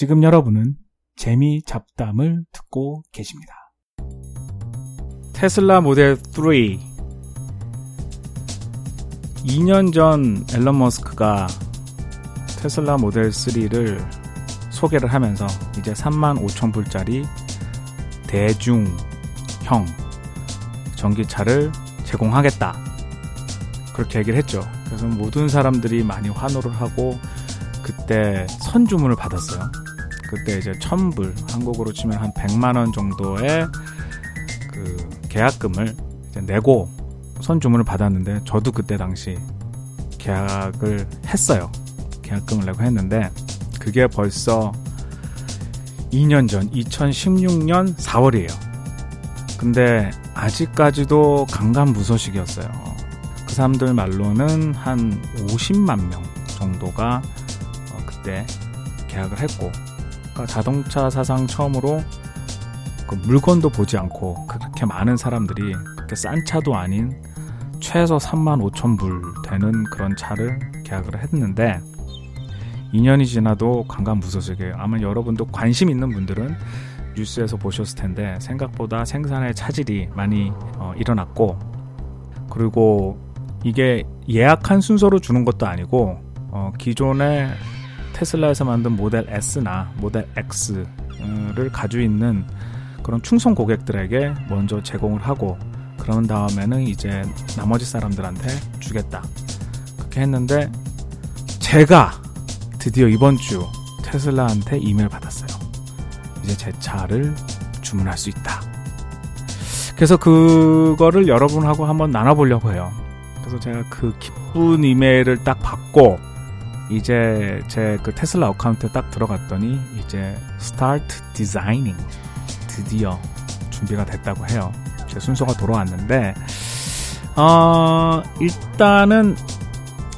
지금 여러분은 재미 잡담을 듣고 계십니다. 테슬라 모델 3 2년 전 앨런 머스크가 테슬라 모델 3를 소개를 하면서 이제 3만 5천 불짜리 대중형 전기차를 제공하겠다. 그렇게 얘기를 했죠. 그래서 모든 사람들이 많이 환호를 하고 그때 선주문을 받았어요. 그때 이제 천불 한국으로 치면 한 100만 원 정도의 그 계약금을 내고 선 주문을 받았는데 저도 그때 당시 계약을 했어요. 계약금을 내고 했는데 그게 벌써 2년 전 2016년 4월이에요. 근데 아직까지도 강간무소식이었어요. 그 사람들 말로는 한 50만 명 정도가 어, 그때 계약을 했고 그러니까 자동차 사상 처음으로 그 물건도 보지 않고 그렇게 많은 사람들이 그렇게 싼 차도 아닌 최소 3만 5천 불 되는 그런 차를 계약을 했는데 2년이 지나도 관광무소식이에요. 아마 여러분도 관심 있는 분들은 뉴스에서 보셨을 텐데 생각보다 생산의 차질이 많이 어, 일어났고 그리고 이게 예약한 순서로 주는 것도 아니고 어, 기존의 테슬라에서 만든 모델 S나 모델 X를 가지고 있는 그런 충성 고객들에게 먼저 제공을 하고 그런 다음에는 이제 나머지 사람들한테 주겠다. 그렇게 했는데 제가 드디어 이번 주 테슬라한테 이메일 받았어요. 이제 제 차를 주문할 수 있다. 그래서 그거를 여러분하고 한번 나눠보려고 해요. 그래서 제가 그 기쁜 이메일을 딱 받고 이제 제 그 테슬라 account에 딱 들어갔더니 이제 start designing 드디어 준비가 됐다고 해요. 제 순서가 돌아왔는데 어, 일단은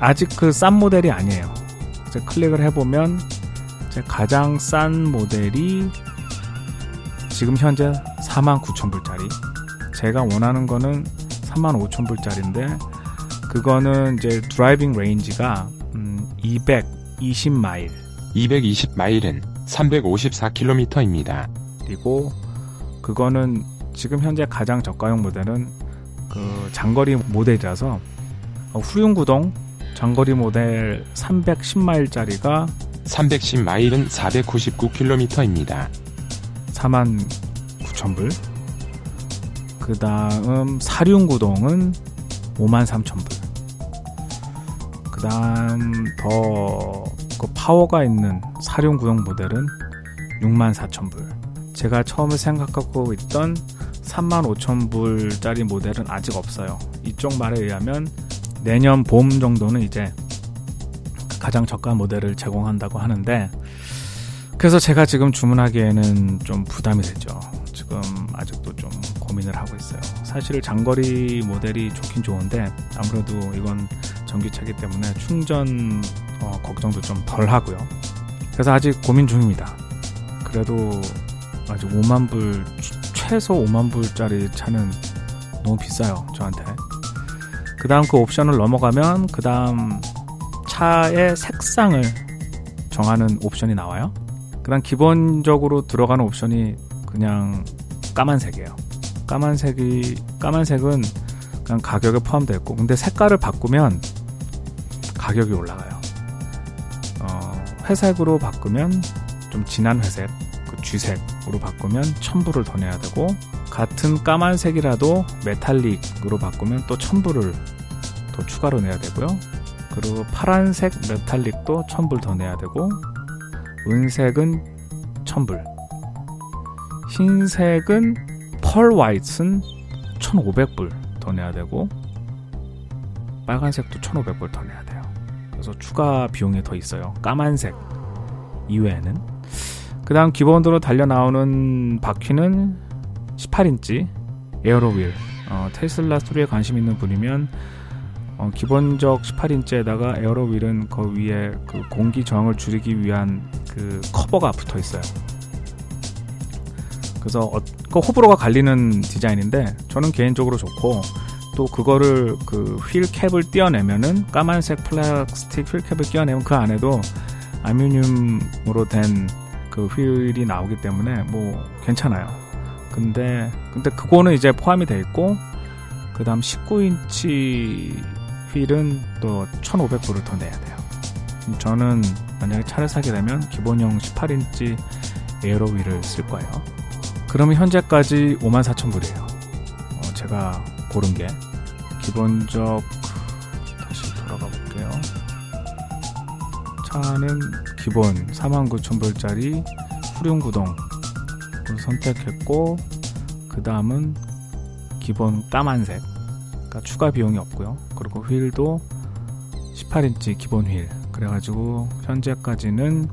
아직 그 싼 모델이 아니에요. 이제 클릭을 해보면 제 가장 싼 모델이 지금 현재 49,000불짜리. 제가 원하는 거는 35,000불짜리인데 그거는 이제 driving range가 음, 220마일. 220마일은 354km입니다. 그리고 그거는 지금 현재 가장 저가형 모델은 그 장거리 모델이라서 어, 후륜구동 장거리 모델 310마일짜리가 310마일은 499km입니다. 49,000불. 그 다음 사륜구동은 53,000불. 그 다음 더 그 파워가 있는 사륜구동 모델은 64,000불. 제가 처음에 생각하고 있던 35,000불짜리 모델은 아직 없어요. 이쪽 말에 의하면 내년 봄 정도는 이제 가장 저가 모델을 제공한다고 하는데 그래서 제가 지금 주문하기에는 좀 부담이 되죠. 지금 아직도 좀 고민을 하고 있어요. 사실 장거리 모델이 좋긴 좋은데 아무래도 이건 전기차기 때문에 충전 어, 걱정도 좀 덜 하고요. 그래서 아직 고민 중입니다. 그래도 아직 5만 불 최소 5만 불짜리 차는 너무 비싸요 저한테. 그 다음 그 옵션을 넘어가면 그 다음 차의 색상을 정하는 옵션이 나와요. 그 다음 기본적으로 들어가는 옵션이 그냥 까만색이에요. 까만색이, 까만색은 그냥 가격에 포함되어 있고, 근데 색깔을 바꾸면 가격이 올라가요. 어, 회색으로 바꾸면 좀 진한 회색, 그 쥐색으로 바꾸면 천불을 더 내야 되고, 같은 까만색이라도 메탈릭으로 바꾸면 또 천불을 더 추가로 내야 되고요. 그리고 파란색 메탈릭도 천불 더 내야 되고 은색은 천불 흰색은 펄 화이트는 1500불 더 내야 되고 빨간색도 1500불 더 내야 돼요. 그래서 추가 비용이 더 있어요. 까만색 이외에는 그 다음 기본으로 달려 나오는 바퀴는 18인치 aero wheel 어, 테슬라 스토리에 관심 있는 분이면 어, 기본적 18인치에다가 aero wheel은 그 위에 그 공기 저항을 줄이기 위한 그 커버가 붙어 있어요. 그래서 어, 그 호불호가 갈리는 디자인인데 저는 개인적으로 좋고 또 그거를 그 휠 캡을 떼어내면은 까만색 플라스틱 휠 캡을 떼어내면 그 안에도 알루미늄으로 된 그 휠이 나오기 때문에 뭐 괜찮아요. 근데 근데 그거는 이제 포함이 돼 있고 그다음 19인치 휠은 또 1,500불을 더 내야 돼요. 저는 만약에 차를 사게 되면 기본형 18인치 에어로 휠을 쓸 거예요. 그러면 현재까지 54,000불이에요. 어, 제가 고른 게. 기본적 다시 돌아가 볼게요. 차는 기본 49,000불짜리 후륜구동. 선택했고 그 다음은 기본 까만색. 그러니까 추가 비용이 없고요. 그리고 휠도 18인치 기본 휠. 그래가지고 현재까지는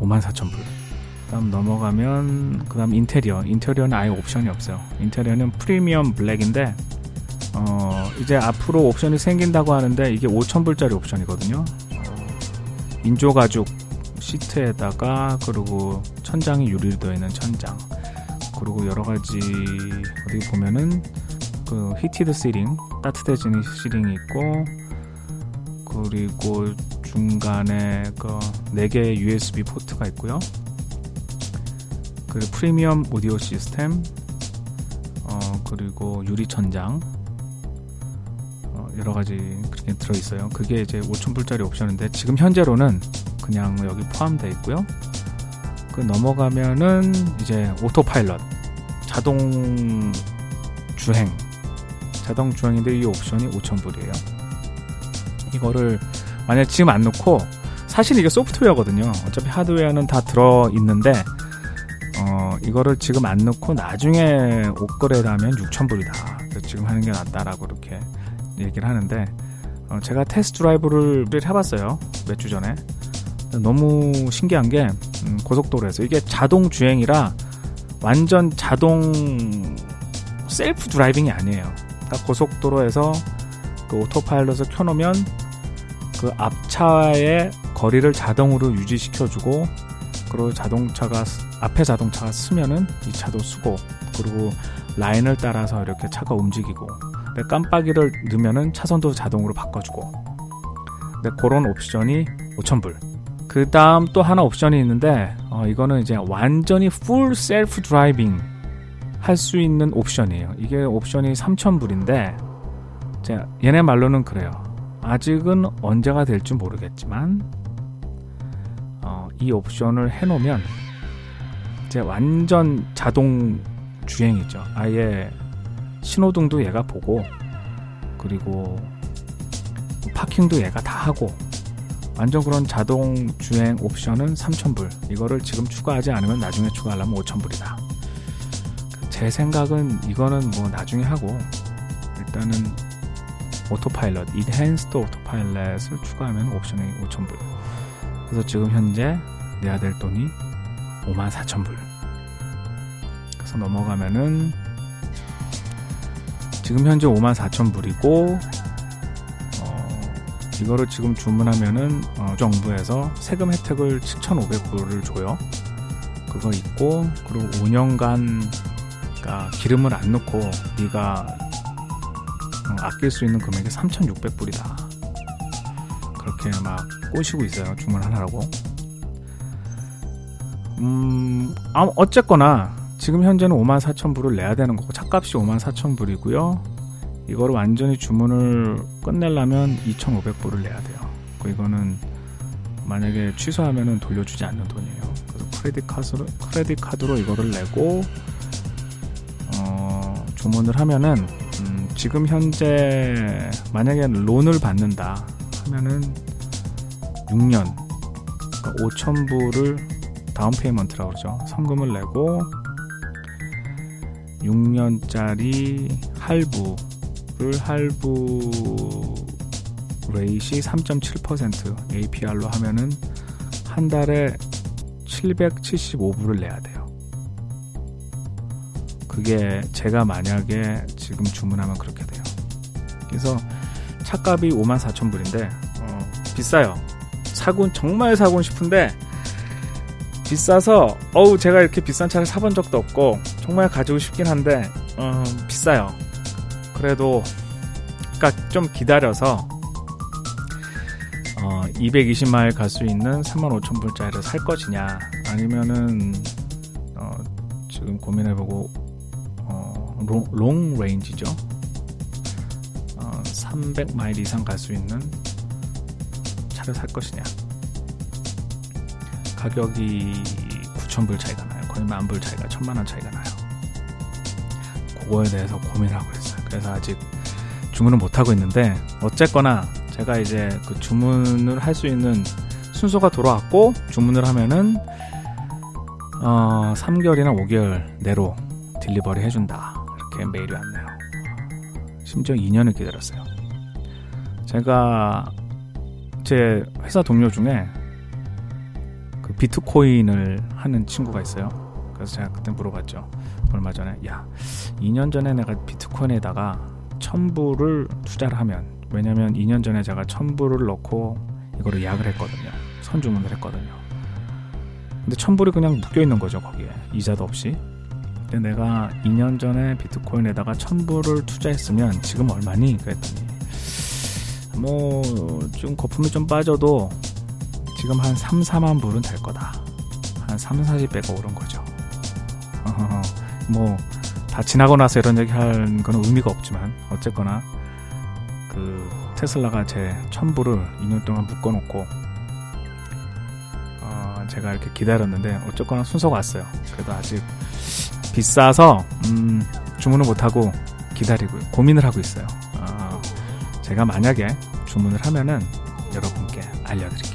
54,000불. 그 다음 넘어가면 그 다음 인테리어. 인테리어는 아예 옵션이 없어요. 인테리어는 프리미엄 블랙인데 어 이제 앞으로 옵션이 생긴다고 하는데 이게 5,000불짜리 옵션이거든요. 인조 가죽 시트에다가 그리고 천장이 유리로 되어 있는 천장. 그리고 여러 가지 어디 보면은 그 heated seating 따뜻해지는 seating이 있고 그리고 중간에 그 4개의 USB 포트가 있고요. 그리고 프리미엄 오디오 시스템 어 그리고 유리 천장. 어 여러 가지 그렇게 들어 있어요. 그게 이제 5,000불짜리 옵션인데 지금 현재로는 그냥 여기 포함되어 있고요. 그 넘어가면은 이제 오토파일럿 자동 주행 자동 주행인데 이 옵션이 5,000불이에요. 이거를 만약 지금 안 넣고 사실 이게 소프트웨어거든요. 어차피 하드웨어는 다 들어 있는데 어 이거를 지금 안 넣고 나중에 업그레이드하면 6,000불이다. 지금 하는 게 낫다라고 이렇게 얘기를 하는데 어 제가 test drive를 해봤어요. 몇 주 전에. 너무 신기한 게 음, 고속도로에서 이게 자동 주행이라 완전 자동 self driving이 아니에요. 딱 고속도로에서 그 autopilot을 켜놓으면 그 앞차의 거리를 자동으로 유지시켜주고 그리고 자동차가 앞에 자동차가 서면은 이 차도 서고 그리고 라인을 따라서 이렇게 차가 움직이고 깜빡이를 넣으면은 차선도 자동으로 바꿔주고 근데 그런 옵션이 5,000불 그 다음 또 하나 옵션이 있는데 어, 이거는 이제 완전히 full self driving 할 수 있는 옵션이에요. 이게 옵션이 3,000불인데 얘네 말로는 그래요. 아직은 언제가 될지 모르겠지만 어, 이 옵션을 해놓으면 이제 완전 자동 주행이죠. 아예 신호등도 얘가 보고 그리고 파킹도 얘가 다 하고 완전 그런 자동 주행 옵션은 3,000불. 이거를 지금 추가하지 않으면 나중에 추가하려면 5,000불이다. 제 생각은 이거는 뭐 나중에 하고 일단은 오토파일럿, Enhanced Autopilot을 추가하면 옵션이 5,000불. 그래서 지금 현재 내야 될 돈이 54,000불. 그래서 넘어가면은 지금 현재 54,000불이고 이거를 지금 주문하면은 어, 정부에서 세금 혜택을 7,500불을 줘요. 그거 있고 그리고 5년간 그러니까 기름을 안 넣고 네가 어, 아낄 수 있는 금액이 3,600불이다. 그렇게 막 꼬시고 있어요. 주문하느라고. 음, 아, 어쨌거나 지금 현재는 54,000불을 내야 되는 거고 차값이 54,000불이고요. 이거를 완전히 주문을 끝내려면 2,500불을 내야 돼요. 그 이거는 만약에 취소하면은 돌려주지 않는 돈이에요. 그래서 크레딧 카드로 크레딧 카드로 이거를 내고 어, 주문을 하면은 음, 지금 현재 만약에 loan을 받는다 하면은 6년 그러니까 5,000불을 down payment라고 그러죠. 선금을 내고 6년짜리 할부 를 할부 레이시 3.7% APR로 하면은 한 달에 775불을 내야 돼요. 그게 제가 만약에 지금 주문하면 그렇게 돼요. 그래서 차값이 54,000불인데 어, 비싸요. 사곤 정말 사곤 싶은데 비싸서 어우 제가 이렇게 비싼 차를 사본 적도 없고 정말 가지고 싶긴 한데 어, 비싸요. 그래도 그러니까 좀 기다려서 어, 220마일 갈 수 있는 35,000불짜리를 살 것이냐 아니면은 어, 지금 고민해보고 어, long, long range죠. 어, 300마일 이상 갈 수 있는 차를 살 것이냐. 가격이 9,000불 차이가 나요. 거의 만불 차이가, 천만원 차이가 나요. 그거에 대해서 고민하고 있어요. 그래서 아직 주문을 못 하고 있는데, 어쨌거나 제가 이제 그 주문을 할 수 있는 순서가 돌아왔고, 주문을 하면은, 어, 3개월이나 5개월 내로 딜리버리 해준다. 이렇게 메일이 왔네요. 심지어 2년을 기다렸어요. 제가 제 회사 동료 중에 그 비트코인을 하는 친구가 있어요. 그래서 제가 그때 물어봤죠. 얼마 전에 야 2년 전에 내가 비트코인에다가 1000불을 투자를 하면 왜냐면 2년 전에 제가 1000불을 넣고 이거를 예약을 했거든요. 선주문을 했거든요. 근데 1000불이 그냥 묶여 있는 거죠, 거기에. 이자도 없이. 근데 내가 2년 전에 비트코인에다가 1000불을 투자했으면 지금 얼마니? 그랬더니 뭐 좀 거품이 좀 빠져도 지금 한 3, 4만 불은 될 거다. 한 3, 40배가 오른 거죠. 뭐다 지나고 나서 이런 얘기 할 거는 의미가 없지만 어쨌거나 그 테슬라가 제 1000불을 2년 동안 묶어놓고 어 제가 이렇게 기다렸는데 어쨌거나 순서가 왔어요. 그래도 아직 비싸서 음 주문을 못하고 기다리고 고민을 하고 있어요. 어 제가 만약에 주문을 하면은 여러분께 알려드릴게요.